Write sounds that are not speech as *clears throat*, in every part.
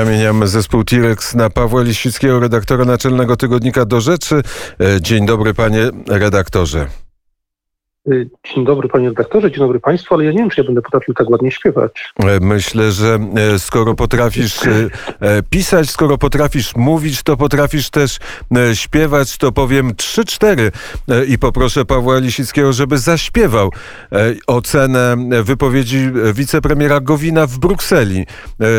Zamieniam zespół T-Rex na Pawła Lisickiego, redaktora naczelnego tygodnika Do Rzeczy. E, dzień dobry panie redaktorze. Y, dzień dobry panie redaktorze, dzień dobry państwu, ale ja nie wiem, czy ja będę potrafił tak ładnie śpiewać. E, myślę, że e, skoro potrafisz e, pisać, skoro potrafisz mówić, to potrafisz też śpiewać, to powiem trzy, cztery i poproszę Pawła Lisickiego, żeby zaśpiewał ocenę wypowiedzi wicepremiera Gowina w Brukseli.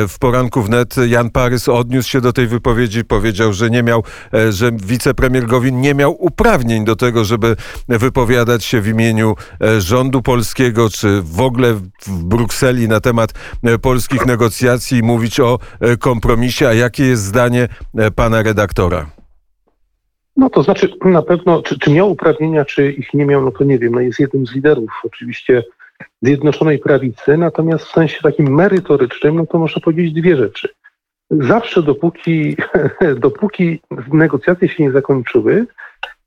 W poranku wnet Jan Parys odniósł się do tej wypowiedzi, powiedział, że nie miał, że wicepremier Gowin nie miał uprawnień do tego, żeby wypowiadać się w imieniu e, rządu polskiego, czy w ogóle w Brukseli na temat e, polskich negocjacji mówić o e, kompromisie, a jakie jest zdanie pana redaktora? No to znaczy na pewno, czy, czy miał uprawnienia, czy ich nie miał, no to nie wiem. No jest jednym z liderów oczywiście Zjednoczonej Prawicy, natomiast w sensie takim merytorycznym, no to można powiedzieć dwie rzeczy. Zawsze dopóki, *laughs* dopóki negocjacje się nie zakończyły,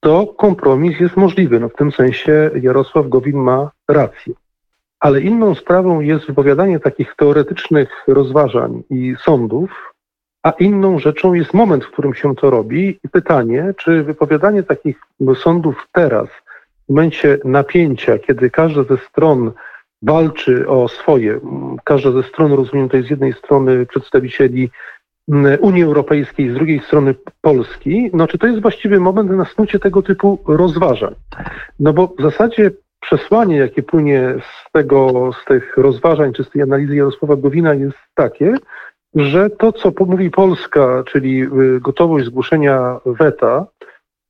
to kompromis jest możliwy. No w tym sensie Jarosław Gowin ma rację. Ale inną sprawą jest wypowiadanie takich teoretycznych rozważań i sądów, a inną rzeczą jest moment, w którym się to robi i pytanie, czy wypowiadanie takich sądów teraz, w momencie napięcia, kiedy każda ze stron walczy o swoje, każda ze stron, rozumiem, jest z jednej strony przedstawicieli Unii Europejskiej, z drugiej strony Polski, no czy to jest właściwy moment na snucie tego typu rozważań? No bo w zasadzie przesłanie, jakie płynie z tego, z tych rozważań, czy z tej analizy Jarosława Gowina jest takie, że to, co mówi Polska, czyli y, gotowość zgłoszenia weta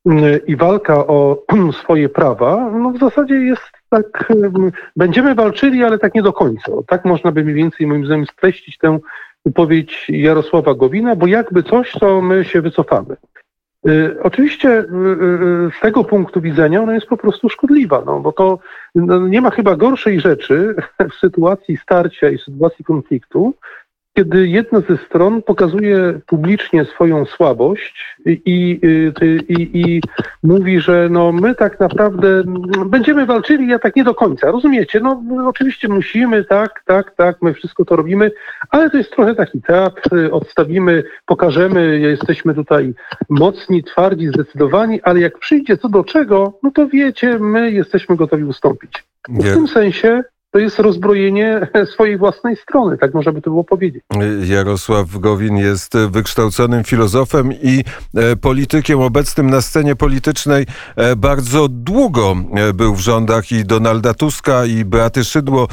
y, i walka o *clears throat* swoje prawa, no w zasadzie jest tak, y, będziemy walczyli, ale tak nie do końca. Tak można by mniej więcej moim zdaniem streścić tę wypowiedź Jarosława Gowina, bo jakby coś, to my się wycofamy. Y, oczywiście y, y, z tego punktu widzenia ona jest po prostu szkodliwa, no, bo to no, nie ma chyba gorszej rzeczy *laughs* w sytuacji starcia i sytuacji konfliktu, kiedy jedna ze stron pokazuje publicznie swoją słabość i, i, i, i, mówi, że no my tak naprawdę będziemy walczyli, ja tak nie do końca. Rozumiecie? No oczywiście musimy, tak, tak, tak, my wszystko to robimy, ale to jest trochę taki teatr, odstawimy, pokażemy, jesteśmy tutaj mocni, twardzi, zdecydowani, ale jak przyjdzie co do czego, no to wiecie, my jesteśmy gotowi ustąpić. W tym sensie to jest rozbrojenie swojej własnej strony, tak można by to było powiedzieć. Jarosław Gowin jest wykształconym filozofem i e, politykiem obecnym na scenie politycznej. E, bardzo długo e, był w rządach i Donalda Tuska, i Beaty Szydło,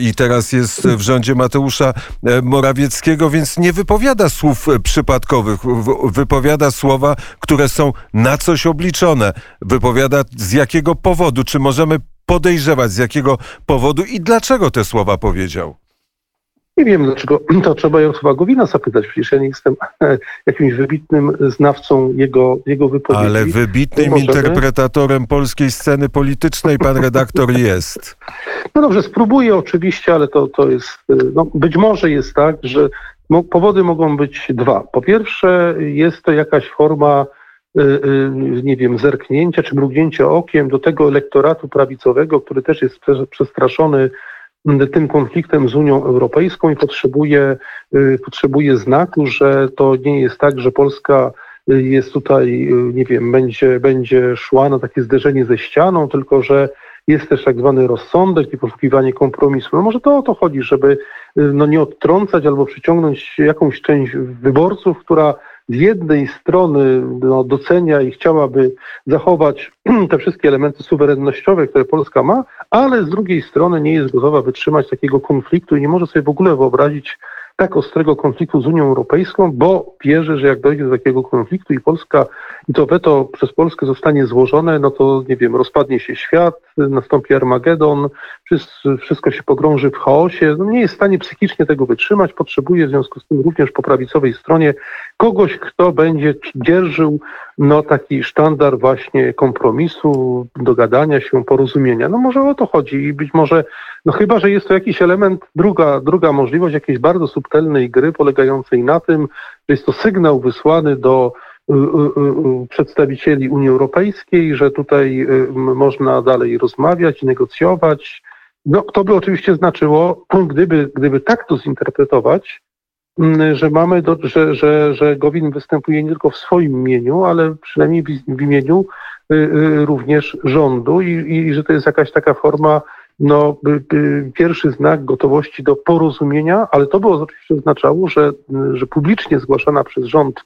i teraz jest w rządzie Mateusza Morawieckiego, więc nie wypowiada słów przypadkowych, wypowiada słowa, które są na coś obliczone. Wypowiada z jakiego powodu, czy możemy podejrzewać, z jakiego powodu i dlaczego te słowa powiedział? Nie wiem dlaczego, *clears throat* to trzeba Jarosława Gowina zapytać, przecież ja nie jestem *laughs* jakimś wybitnym znawcą jego, jego wypowiedzi. Ale wybitnym Możemy... interpretatorem polskiej sceny politycznej pan redaktor *laughs* jest. No dobrze, spróbuję oczywiście, ale to, to jest, no być może jest tak, że powody mogą być dwa. Po pierwsze jest to jakaś forma Y, y, nie wiem, zerknięcia czy mrugnięcia okiem do tego elektoratu prawicowego, który też jest przestraszony tym konfliktem z Unią Europejską i potrzebuje, y, potrzebuje znaku, że to nie jest tak, że Polska jest tutaj, nie wiem, będzie, będzie szła na takie zderzenie ze ścianą, tylko że jest też tak zwany rozsądek i poszukiwanie kompromisu. No może to o to chodzi, żeby no nie odtrącać albo przyciągnąć jakąś część wyborców, która z jednej strony no, docenia i chciałaby zachować *clears throat* te wszystkie elementy suwerennościowe, które Polska ma, ale z drugiej strony nie jest gotowa wytrzymać takiego konfliktu i nie może sobie w ogóle wyobrazić tak ostrego konfliktu z Unią Europejską, bo wierzy, że jak dojdzie do takiego konfliktu i Polska, i to weto przez Polskę zostanie złożone, no to nie wiem, rozpadnie się świat, nastąpi Armagedon, wszystko się pogrąży w chaosie. No nie jest w stanie psychicznie tego wytrzymać, potrzebuje w związku z tym również po prawicowej stronie kogoś, kto będzie dzierżył no, taki sztandar właśnie kompromisu, dogadania się, porozumienia. No może o to chodzi i być może, no chyba, że jest to jakiś element, druga, druga możliwość jakiejś bardzo subtelnej gry polegającej na tym, że jest to sygnał wysłany do y, y, y, przedstawicieli Unii Europejskiej, że tutaj można dalej rozmawiać, negocjować. No to by oczywiście znaczyło, *clears throat* gdyby, gdyby tak to zinterpretować, że mamy, do, że, że, że Gowin występuje nie tylko w swoim imieniu, ale przynajmniej w, imieniu y, y, również rządu i, i że to jest jakaś taka forma no, pierwszy znak gotowości do porozumienia, ale to by oczywiście oznaczało, że, że publicznie zgłaszana przez rząd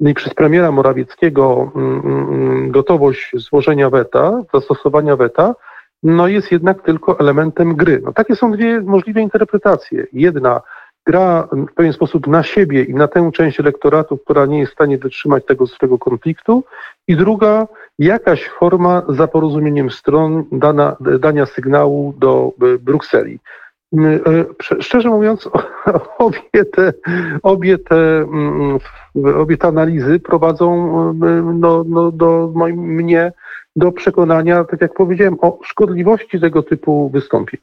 i przez premiera Morawieckiego mm, mm, gotowość złożenia weta, zastosowania weta, no jest jednak tylko elementem gry. No, takie są dwie możliwe interpretacje. Jedna gra w pewien sposób na siebie i na tę część elektoratu, która nie jest w stanie wytrzymać tego swojego konfliktu, i druga jakaś forma za porozumieniem stron dana, dania sygnału do e, Brukseli. E, szczerze mówiąc, *laughs* obie te, obie te, mm, obie te analizy prowadzą no, no, do mnie do przekonania, tak jak powiedziałem, o szkodliwości tego typu wystąpień.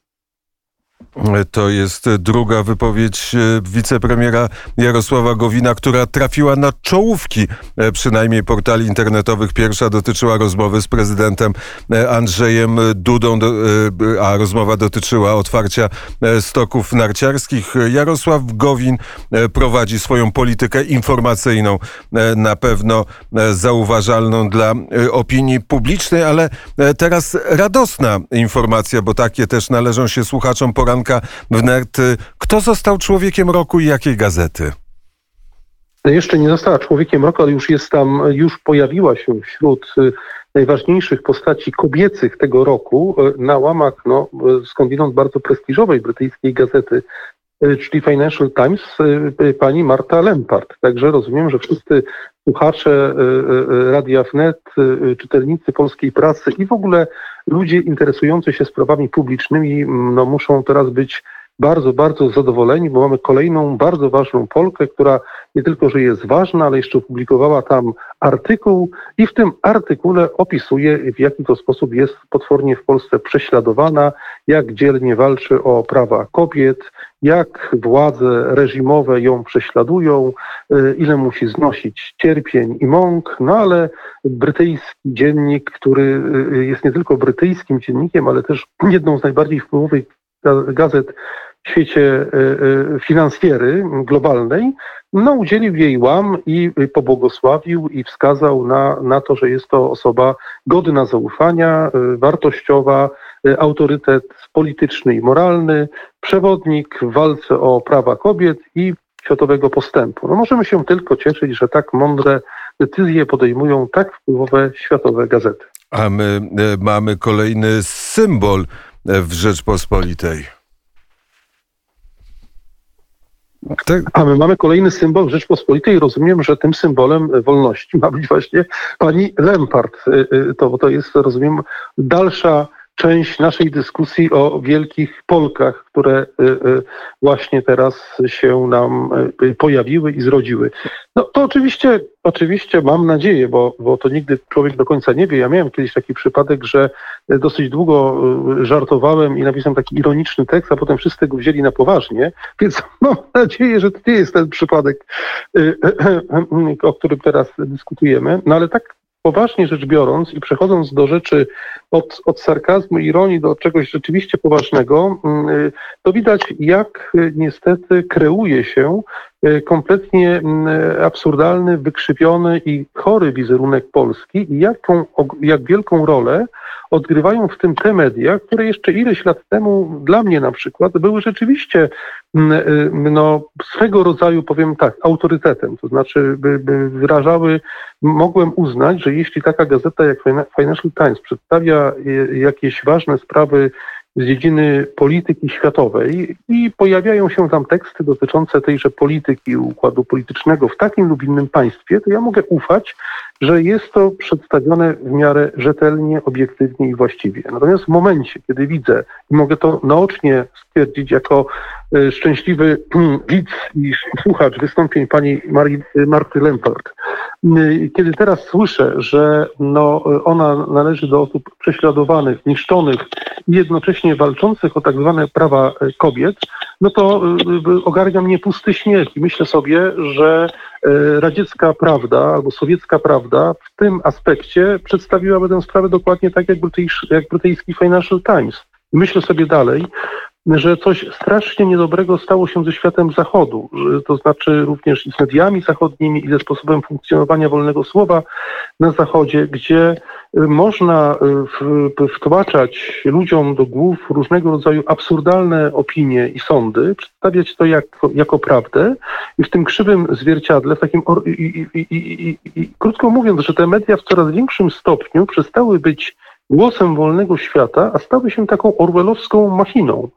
To jest druga wypowiedź e, wicepremiera Jarosława Gowina, która trafiła na czołówki e, przynajmniej portali internetowych. Pierwsza dotyczyła rozmowy z prezydentem e, Andrzejem Dudą, a rozmowa dotyczyła otwarcia stoków narciarskich. Jarosław Gowin prowadzi swoją politykę informacyjną, na pewno zauważalną dla opinii publicznej, ale teraz radosna informacja, bo takie też należą się słuchaczom poranku poranka wnet. Kto został człowiekiem roku i jakiej gazety? Jeszcze nie została człowiekiem roku, ale już jest tam, już pojawiła się wśród y, najważniejszych postaci kobiecych tego roku y, na łamach no, y, skądinąd bardzo prestiżowej brytyjskiej gazety, czyli Financial Times, pani Marta Lempart. Także rozumiem, że wszyscy słuchacze Radia Wnet, czytelnicy polskiej prasy i w ogóle ludzie interesujący się sprawami publicznymi no, muszą teraz być bardzo, bardzo zadowoleni, bo mamy kolejną bardzo ważną Polkę, która nie tylko, że jest ważna, ale jeszcze opublikowała tam artykuł i w tym artykule opisuje, w jaki to sposób jest potwornie w Polsce prześladowana, jak dzielnie walczy o prawa kobiet, jak władze reżimowe ją prześladują, y, ile musi znosić cierpień i mąk, no ale brytyjski dziennik, który y, jest nie tylko brytyjskim dziennikiem, ale też *clears throat* jedną z najbardziej wpływowych gazet w świecie y, finansjery globalnej, no udzielił jej łam i pobłogosławił i wskazał na, na to, że jest to osoba godna zaufania, wartościowa, Y, autorytet polityczny i moralny, przewodnik w walce o prawa kobiet i światowego postępu. No możemy się tylko cieszyć, że tak mądre decyzje podejmują tak wpływowe światowe gazety. A my mamy kolejny symbol w Rzeczpospolitej. Tak. A my mamy kolejny symbol Rzeczpospolitej. Rozumiem, że tym symbolem wolności ma być właśnie pani Lempart. Y, to, to jest, rozumiem, dalsza część naszej dyskusji o wielkich Polkach, które y, y, właśnie teraz się nam y, pojawiły i zrodziły. No to oczywiście, oczywiście mam nadzieję, bo, bo to nigdy człowiek do końca nie wie. Ja miałem kiedyś taki przypadek, że dosyć długo żartowałem i napisałem taki ironiczny tekst, a potem wszyscy go wzięli na poważnie, więc *laughs* mam nadzieję, że to nie jest ten przypadek, *clears throat* o którym teraz dyskutujemy. No ale tak poważnie rzecz biorąc i przechodząc do rzeczy od, od sarkazmu i ironii do czegoś rzeczywiście poważnego, mm, y, to widać, jak y, niestety kreuje się kompletnie mm, absurdalny, wykrzywiony i chory wizerunek Polski i jaką, jak wielką rolę odgrywają w tym te media, które jeszcze ileś lat temu dla mnie na przykład były rzeczywiście mm, no, swego rodzaju, powiem tak, autorytetem. To znaczy by, by wyrażały, mogłem uznać, że jeśli taka gazeta jak Financial Times przedstawia jakieś ważne sprawy z dziedziny polityki światowej i pojawiają się tam teksty dotyczące tejże polityki układu politycznego w takim lub innym państwie, to ja mogę ufać, że jest to przedstawione w miarę rzetelnie, obiektywnie i właściwie. Natomiast w momencie, kiedy widzę i mogę to naocznie stwierdzić jako e, szczęśliwy widz i słuchacz wystąpień pani Marii, Marty Lempert, kiedy teraz słyszę, że no, ona należy do osób prześladowanych, niszczonych i jednocześnie walczących o tak zwane prawa kobiet, no to ogarnia mnie pusty śmiech i myślę sobie, że e, radziecka prawda albo sowiecka prawda w tym aspekcie przedstawiłaby tę sprawę dokładnie tak jak, brytyjski, jak brytyjski Financial Times. I myślę sobie dalej, że coś strasznie niedobrego stało się ze światem Zachodu, to znaczy również i z mediami zachodnimi, i ze sposobem funkcjonowania wolnego słowa na Zachodzie, gdzie można wtłaczać ludziom do głów różnego rodzaju absurdalne opinie i sądy, przedstawiać to jako, jako prawdę. I w tym krzywym zwierciadle, w takim, i, i, i, i, krótko mówiąc, że te media w coraz większym stopniu przestały być głosem wolnego świata, a stały się taką orwellowską machiną,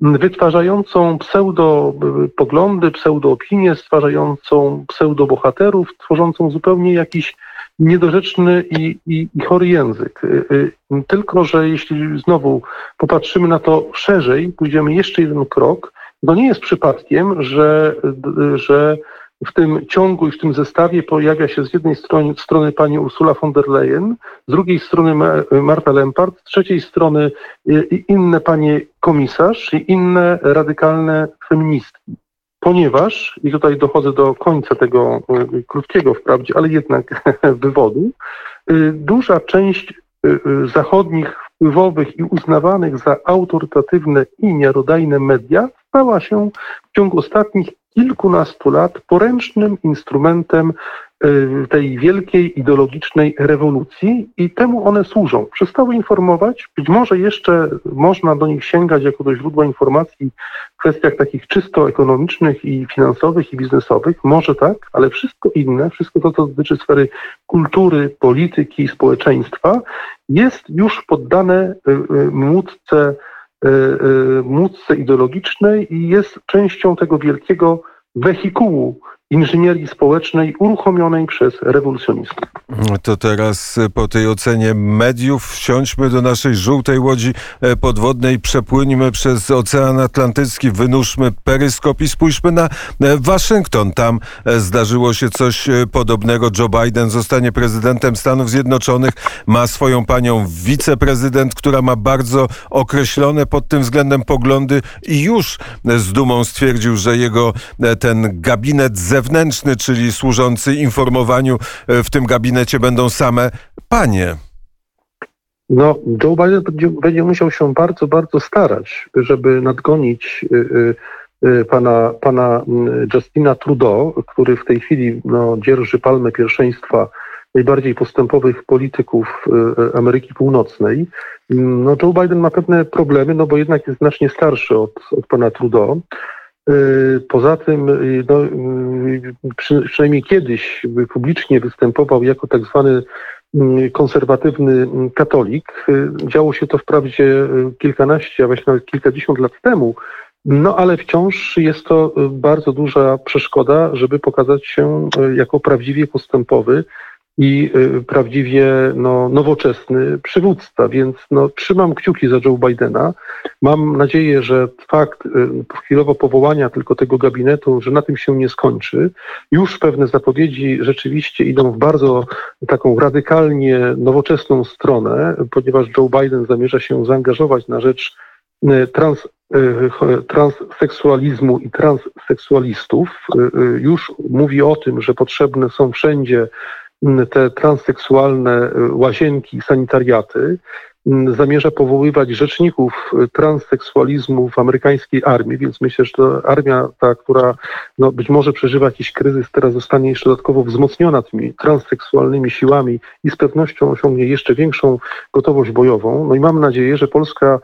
wytwarzającą pseudo-poglądy, pseudo-opinie, stwarzającą pseudo-bohaterów, tworzącą zupełnie jakiś niedorzeczny i, i, i chory język. Y, y, tylko, że jeśli znowu popatrzymy na to szerzej, pójdziemy jeszcze jeden krok, to nie jest przypadkiem, że, że w tym ciągu i w tym zestawie pojawia się z jednej strony, strony pani Ursula von der Leyen, z drugiej strony Marta Lempart, z trzeciej strony y, inne panie komisarz i inne radykalne feministki. Ponieważ, i tutaj dochodzę do końca tego y, krótkiego wprawdzie, ale jednak *laughs* wywodu, y, duża część zachodnich wpływowych i uznawanych za autorytatywne i miarodajne media stała się w ciągu ostatnich kilkunastu lat poręcznym instrumentem y, tej wielkiej ideologicznej rewolucji i temu one służą. Przestały informować, być może jeszcze można do nich sięgać jako do źródła informacji w kwestiach takich czysto ekonomicznych i finansowych i biznesowych, może tak, ale wszystko inne, wszystko to, co dotyczy sfery kultury, polityki, społeczeństwa, jest już poddane y, y, młódce Y, y, młódce ideologicznej i jest częścią tego wielkiego wehikułu inżynierii społecznej uruchomionej przez rewolucjonistów. To teraz po tej ocenie mediów wsiądźmy do naszej żółtej łodzi podwodnej, przepłyńmy przez Ocean Atlantycki, wynurzmy peryskop i spójrzmy na Waszyngton. Tam zdarzyło się coś podobnego. Joe Biden zostanie prezydentem Stanów Zjednoczonych, ma swoją panią wiceprezydent, która ma bardzo określone pod tym względem poglądy i już z dumą stwierdził, że jego ten gabinet z zewnętrzny, czyli służący informowaniu, e, w tym gabinecie będą same panie. No, Joe Biden będzie, będzie musiał się bardzo, bardzo starać, żeby nadgonić y, y, pana, pana mm, Justina Trudeau, który w tej chwili no, dzierży palmę pierwszeństwa najbardziej postępowych polityków y, Ameryki Północnej. No, Joe Biden ma pewne problemy, no bo jednak jest znacznie starszy od, od pana Trudeau. Y, poza tym, y, no, y, przy, przynajmniej kiedyś publicznie występował jako tak zwany konserwatywny katolik. Działo się to wprawdzie kilkanaście, a właściwie nawet kilkadziesiąt lat temu, no ale wciąż jest to bardzo duża przeszkoda, żeby pokazać się jako prawdziwie postępowy i y, prawdziwie no, nowoczesny przywódca. Więc no, trzymam kciuki za Joe Bidena. Mam nadzieję, że fakt y, chwilowo powołania tylko tego gabinetu, że na tym się nie skończy. Już pewne zapowiedzi rzeczywiście idą w bardzo taką radykalnie nowoczesną stronę, ponieważ Joe Biden zamierza się zaangażować na rzecz y, trans transseksualizmu i transseksualistów. Już mówi o tym, że potrzebne są wszędzie te transseksualne y, łazienki, sanitariaty, mm, zamierza powoływać rzeczników y, transseksualizmu w amerykańskiej armii, więc myślę, że to armia ta, która no, być może przeżywa jakiś kryzys, teraz zostanie jeszcze dodatkowo wzmocniona tymi transseksualnymi siłami i z pewnością osiągnie jeszcze większą gotowość bojową. No i mam nadzieję, że Polska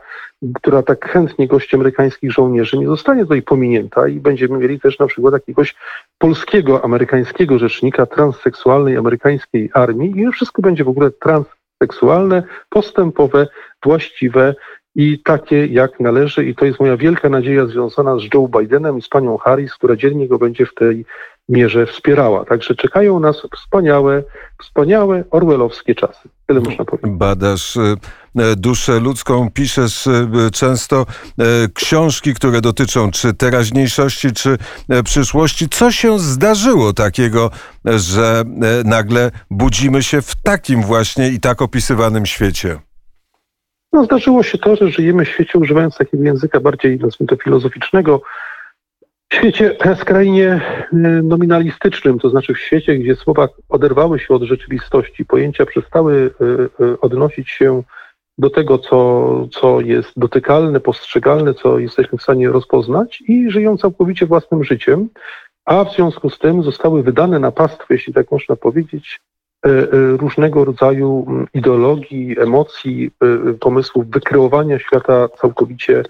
która tak chętnie gości amerykańskich żołnierzy, nie zostanie tutaj pominięta i będziemy mieli też na przykład jakiegoś polskiego, amerykańskiego rzecznika transseksualnej amerykańskiej armii i wszystko będzie w ogóle transseksualne, postępowe, właściwe i takie jak należy i to jest moja wielka nadzieja związana z Joe Bidenem i z panią Harris, która dzielnie go będzie w tej mierze wspierała. Także czekają nas wspaniałe, wspaniałe orwellowskie czasy. Tyle można powiedzieć. Badasz e, duszę ludzką, piszesz e, często e, książki, które dotyczą czy teraźniejszości, czy przyszłości. Co się zdarzyło takiego, że nagle budzimy się w takim właśnie i tak opisywanym świecie? No, zdarzyło się to, że żyjemy w świecie używając takiego języka bardziej, nazwijmy to, filozoficznego, w świecie skrajnie nominalistycznym, to znaczy w świecie, gdzie słowa oderwały się od rzeczywistości, pojęcia przestały odnosić się do tego, co, co jest dotykalne, postrzegalne, co jesteśmy w stanie rozpoznać i żyją całkowicie własnym życiem, a w związku z tym zostały wydane na pastwę, jeśli tak można powiedzieć, e, e, różnego rodzaju mm, ideologii, emocji, e, pomysłów wykreowania świata całkowicie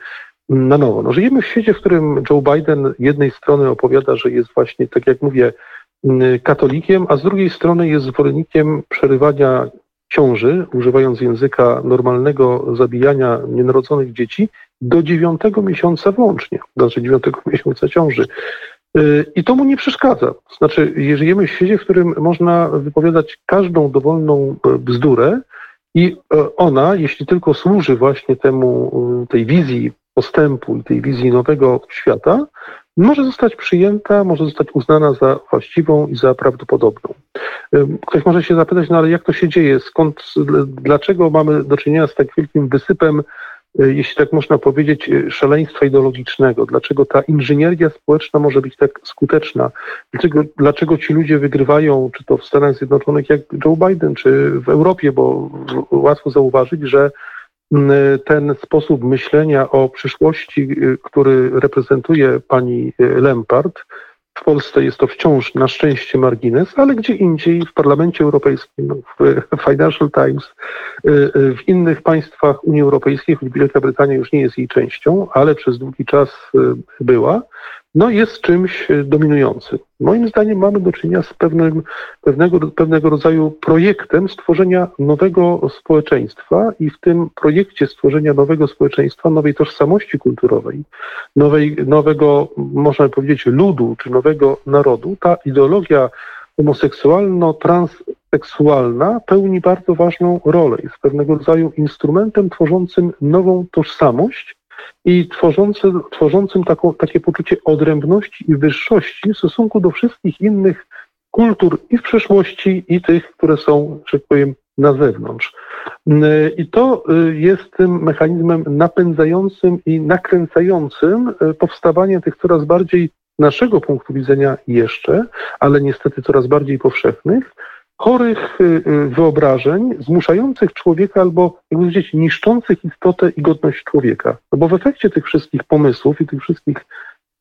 mm, na nowo. No, żyjemy w świecie, w którym Joe Biden jednej strony opowiada, że jest właśnie, tak jak mówię, mm, katolikiem, a z drugiej strony jest zwolennikiem przerywania ciąży, używając języka normalnego zabijania nienarodzonych dzieci, do dziewiątego miesiąca włącznie, znaczy dziewiątego *laughs* miesiąca ciąży. Y, I to mu nie przeszkadza. Znaczy, żyjemy w świecie, w którym można wypowiadać każdą dowolną e, bzdurę i e, ona, jeśli tylko służy właśnie temu, e, tej wizji postępu i tej wizji nowego świata, może zostać przyjęta, może zostać uznana za właściwą i za prawdopodobną. Ktoś może się zapytać, no ale jak to się dzieje? Skąd, dlaczego mamy do czynienia z tak wielkim wysypem, y, jeśli tak można powiedzieć, y, szaleństwa ideologicznego? Dlaczego ta inżynieria społeczna może być tak skuteczna? Dlaczego, dlaczego ci ludzie wygrywają, czy to w Stanach Zjednoczonych jak Joe Biden, czy w Europie, bo łatwo zauważyć, że ten sposób myślenia o przyszłości, y, który reprezentuje pani y, Lempart, w Polsce jest to wciąż na szczęście margines, ale gdzie indziej, w Parlamencie Europejskim, w Financial Times, y, w innych państwach Unii Europejskiej, choć Wielka Brytania już nie jest jej częścią, ale przez długi czas była, no jest czymś e, dominującym. Moim zdaniem mamy do czynienia z pewnym, pewnego, pewnego rodzaju projektem stworzenia nowego społeczeństwa i w tym projekcie stworzenia nowego społeczeństwa, nowej tożsamości kulturowej, nowej, nowego, można powiedzieć, ludu czy nowego narodu, ta ideologia homoseksualno-transseksualna pełni bardzo ważną rolę. Jest pewnego rodzaju instrumentem tworzącym nową tożsamość, i tworzący, tworzącym taką, takie poczucie odrębności i wyższości w stosunku do wszystkich innych kultur i w przeszłości, i tych, które są, że tak powiem, na zewnątrz. I to y, jest tym mechanizmem napędzającym i nakręcającym y, powstawanie tych coraz bardziej naszego punktu widzenia jeszcze, ale niestety coraz bardziej powszechnych, chorych y, y, wyobrażeń, zmuszających człowieka albo, jakby powiedzieć, niszczących istotę i godność człowieka. No bo w efekcie tych wszystkich pomysłów i tych wszystkich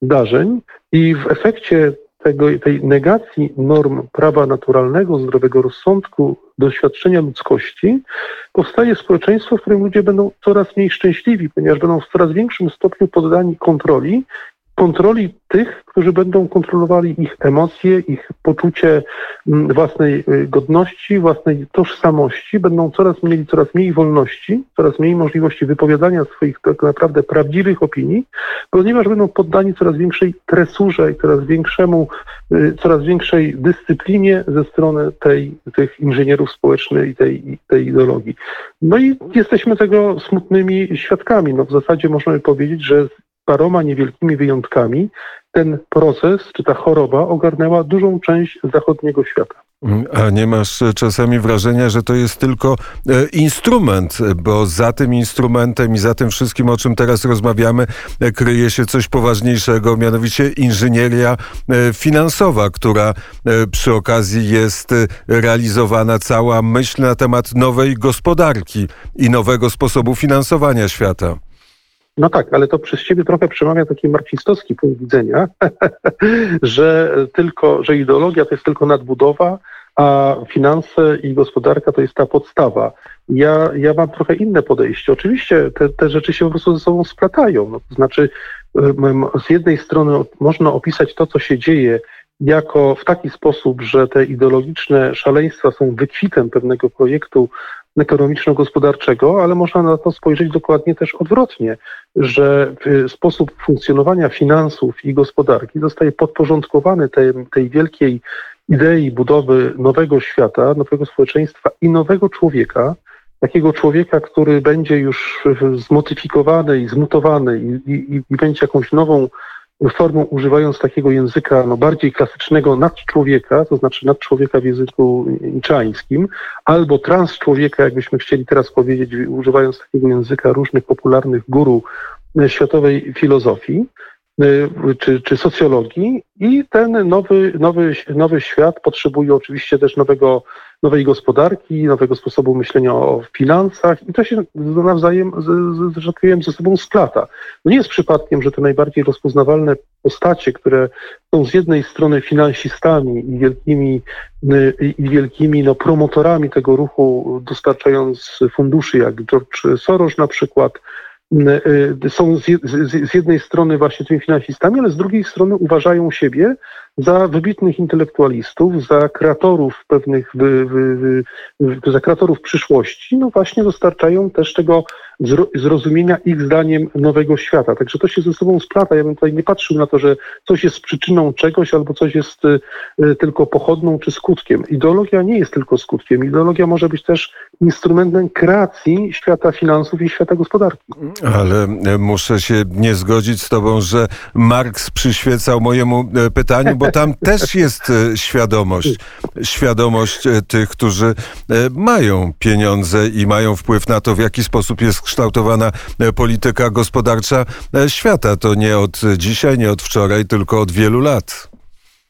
zdarzeń i w efekcie tego, tej negacji norm prawa naturalnego, zdrowego rozsądku, doświadczenia ludzkości, powstaje społeczeństwo, w którym ludzie będą coraz mniej szczęśliwi, ponieważ będą w coraz większym stopniu poddani kontroli kontroli tych, którzy będą kontrolowali ich emocje, ich poczucie mm, własnej y, godności, własnej tożsamości, będą coraz mieli coraz mniej wolności, coraz mniej możliwości wypowiadania swoich tak naprawdę prawdziwych opinii, ponieważ będą poddani coraz większej tresurze i coraz większemu, y, coraz większej dyscyplinie ze strony tej, tych inżynierów społecznych i tej, tej ideologii. No i jesteśmy tego smutnymi świadkami. No w zasadzie możemy powiedzieć, że paroma niewielkimi wyjątkami ten proces czy ta choroba ogarnęła dużą część zachodniego świata. A nie masz czasami wrażenia, że to jest tylko e, instrument, bo za tym instrumentem i za tym wszystkim, o czym teraz rozmawiamy, e, kryje się coś poważniejszego, mianowicie inżynieria e, finansowa, która przy okazji jest realizowana cała myśl na temat nowej gospodarki i nowego sposobu finansowania świata. No tak, ale to przez ciebie trochę przemawia taki marksistowski punkt widzenia, *laughs* że tylko, że ideologia to jest tylko nadbudowa, a finanse i gospodarka to jest ta podstawa. Ja, ja mam trochę inne podejście. Oczywiście te, te rzeczy się po prostu ze sobą splatają. No, to znaczy, z jednej strony można opisać to, co się dzieje, jako w taki sposób, że te ideologiczne szaleństwa są wykwitem pewnego projektu ekonomiczno-gospodarczego, ale można na to spojrzeć dokładnie też odwrotnie, że sposób funkcjonowania finansów i gospodarki zostaje podporządkowany tej, tej wielkiej idei budowy nowego świata, nowego społeczeństwa i nowego człowieka, takiego człowieka, który będzie już zmodyfikowany i zmutowany i, i, i będzie jakąś nową formą, używając takiego języka no, bardziej klasycznego nadczłowieka, to znaczy nadczłowieka w języku niczańskim, albo transczłowieka, jakbyśmy chcieli teraz powiedzieć, używając takiego języka różnych popularnych guru światowej filozofii. czy, czy socjologii i ten nowy, nowy, nowy świat potrzebuje oczywiście też nowego, nowej gospodarki, nowego sposobu myślenia o finansach i to się nawzajem, że tak powiem, ze sobą splata. No nie jest przypadkiem, że te najbardziej rozpoznawalne postacie, które są z jednej strony finansistami i wielkimi, i wielkimi no, promotorami tego ruchu, dostarczając funduszy, jak George Soros na przykład, Y, są z, z, jednej strony właśnie tymi finansistami, ale z drugiej strony uważają siebie za wybitnych intelektualistów, za kreatorów pewnych, wy, wy, wy, za kreatorów przyszłości, no właśnie dostarczają też tego zrozumienia ich zdaniem nowego świata. Także to się ze sobą splata. Ja bym tutaj nie patrzył na to, że coś jest przyczyną czegoś albo coś jest y, y, tylko pochodną czy skutkiem. Ideologia nie jest tylko skutkiem. Ideologia może być też instrumentem kreacji świata finansów i świata gospodarki. Ale e, muszę się nie zgodzić z tobą, że Marks przyświecał mojemu e, pytaniu, bo tam też jest e, świadomość. Świadomość tych, którzy mają pieniądze i mają wpływ na to, w jaki sposób jest kształtowana polityka gospodarcza świata. To nie od dzisiaj, nie od wczoraj, tylko od wielu lat.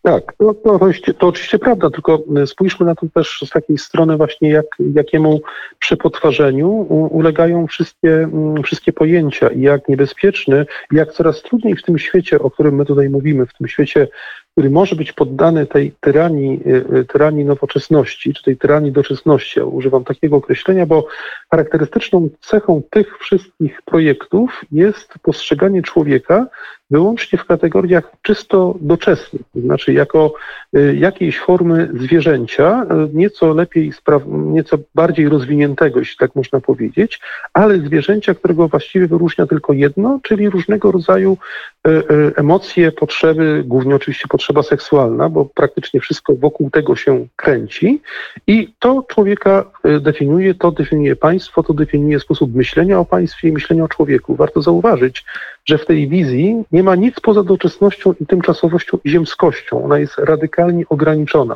Tak, no, to, to, oczywiście prawda, tylko spójrzmy na to też z takiej strony właśnie, jak, jakiemu przepotwarzeniu ulegają wszystkie, wszystkie pojęcia i jak niebezpieczny, jak coraz trudniej w tym świecie, o którym my tutaj mówimy, w tym świecie który może być poddany tej tyranii, y, y, tyranii nowoczesności, czy tej tyranii doczesności. Ja używam takiego określenia, bo charakterystyczną cechą tych wszystkich projektów jest postrzeganie człowieka wyłącznie w kategoriach czysto doczesnych, to znaczy jako y, jakiejś formy zwierzęcia, nieco lepiej, nieco bardziej rozwiniętego, jeśli tak można powiedzieć, ale zwierzęcia, którego właściwie wyróżnia tylko jedno, czyli różnego rodzaju emocje, potrzeby, głównie oczywiście potrzeba seksualna, bo praktycznie wszystko wokół tego się kręci i to człowieka definiuje, to definiuje państwo, to definiuje sposób myślenia o państwie i myślenia o człowieku. Warto zauważyć, że w tej wizji nie ma nic poza doczesnością i tymczasowością i ziemskością. Ona jest radykalnie ograniczona.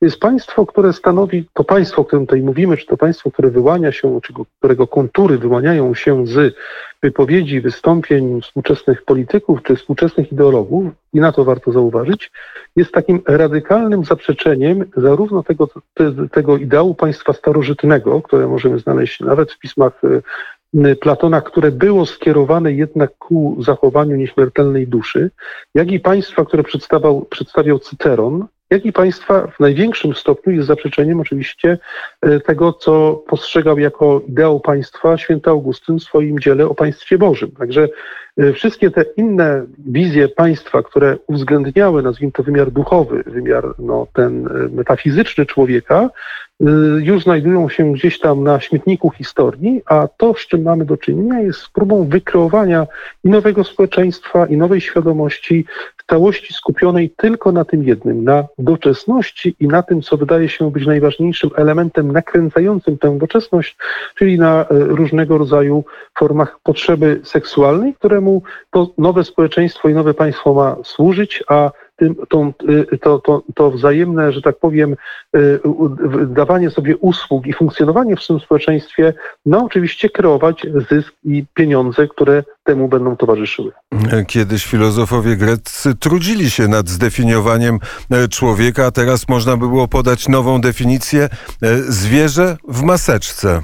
To jest państwo, które stanowi, to państwo, o którym tutaj mówimy, czy to państwo, które wyłania się, czy którego kontury wyłaniają się z wypowiedzi, wystąpień współczesnych polityków czy współczesnych ideologów, i na to warto zauważyć, jest takim radykalnym zaprzeczeniem zarówno tego, te, tego ideału państwa starożytnego, które możemy znaleźć nawet w pismach y, Platona, które było skierowane jednak ku zachowaniu nieśmiertelnej duszy, jak i państwa, które przedstawiał, przedstawiał Cyceron, jak i państwa w największym stopniu jest zaprzeczeniem oczywiście e, tego, co postrzegał jako ideał państwa święty Augustyn w swoim dziele o państwie Bożym. Także wszystkie te inne wizje państwa, które uwzględniały, nazwijmy to wymiar duchowy, wymiar no, ten e, metafizyczny człowieka, już znajdują się gdzieś tam na śmietniku historii, a to, z czym mamy do czynienia, jest próbą wykreowania i nowego społeczeństwa, i nowej świadomości, całości skupionej tylko na tym jednym, na doczesności i na tym, co wydaje się być najważniejszym elementem nakręcającym tę doczesność, czyli na e, różnego rodzaju formach potrzeby seksualnej, któremu to nowe społeczeństwo i nowe państwo ma służyć, a tym, tą, y, to, to, to wzajemne, że tak powiem, y, dawanie sobie usług i funkcjonowanie w tym społeczeństwie, no oczywiście kreować zysk i pieniądze, które temu będą towarzyszyły. Kiedyś filozofowie greccy trudzili się nad zdefiniowaniem e, człowieka, a teraz można by było podać nową definicję e, zwierzę w maseczce.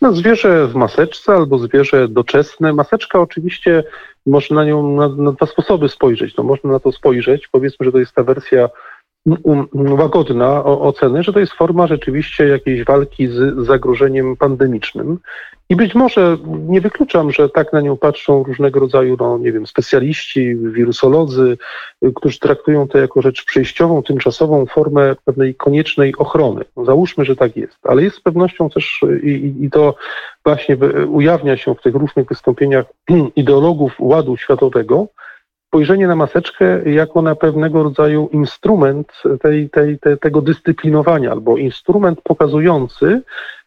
No, zwierzę w maseczce albo zwierzę doczesne. Maseczka oczywiście można na nią na, na dwa sposoby spojrzeć. No, można na to spojrzeć, powiedzmy, że to jest ta wersja łagodna oceny, że to jest forma rzeczywiście jakiejś walki z zagrożeniem pandemicznym. I być może nie wykluczam, że tak na nią patrzą różnego rodzaju, no nie wiem, specjaliści, wirusolodzy, którzy traktują to jako rzecz przejściową, tymczasową formę pewnej koniecznej ochrony. No, załóżmy, że tak jest, ale jest z pewnością też i, i to właśnie ujawnia się w tych różnych wystąpieniach *clears throat* ideologów ładu światowego, spojrzenie na maseczkę jako na pewnego rodzaju instrument tej, tej, tej, tego dyscyplinowania, albo instrument pokazujący,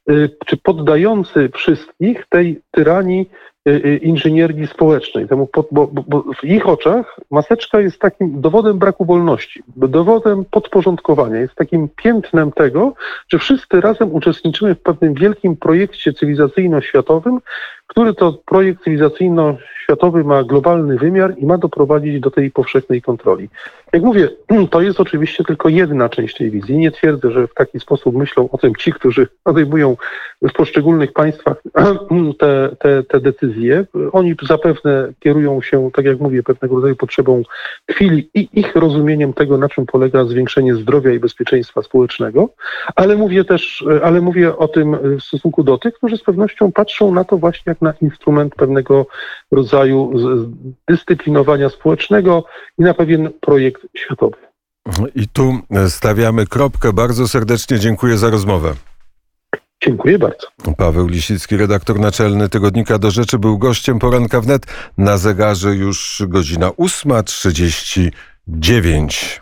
y, czy poddający wszystkich tej tyranii y, y, inżynierni społecznej. Temu pod, bo, bo, w ich oczach maseczka jest takim dowodem braku wolności, dowodem podporządkowania, jest takim piętnem tego, że wszyscy razem uczestniczymy w pewnym wielkim projekcie cywilizacyjno-światowym, który to projekt cywilizacyjno-światowy ma globalny wymiar i ma doprowadzić do tej powszechnej kontroli. Jak mówię, *clears throat* to jest oczywiście tylko jedna część tej wizji. Nie twierdzę, że w taki sposób myślą o tym ci, którzy podejmują w poszczególnych państwach *clears throat* te, te, te decyzje. Oni zapewne kierują się, tak jak mówię, pewnego rodzaju potrzebą chwili i ich rozumieniem tego, na czym polega zwiększenie zdrowia i bezpieczeństwa społecznego, ale mówię też, ale mówię o tym w stosunku do tych, którzy z pewnością patrzą na to właśnie jak na instrument pewnego rodzaju dyscyplinowania społecznego i na pewien projekt światowy. I tu stawiamy kropkę. Bardzo serdecznie dziękuję za rozmowę. Dziękuję bardzo. Paweł Lisicki, redaktor naczelny Tygodnika do Rzeczy, był gościem poranka wnet. Na zegarze już godzina 8.39.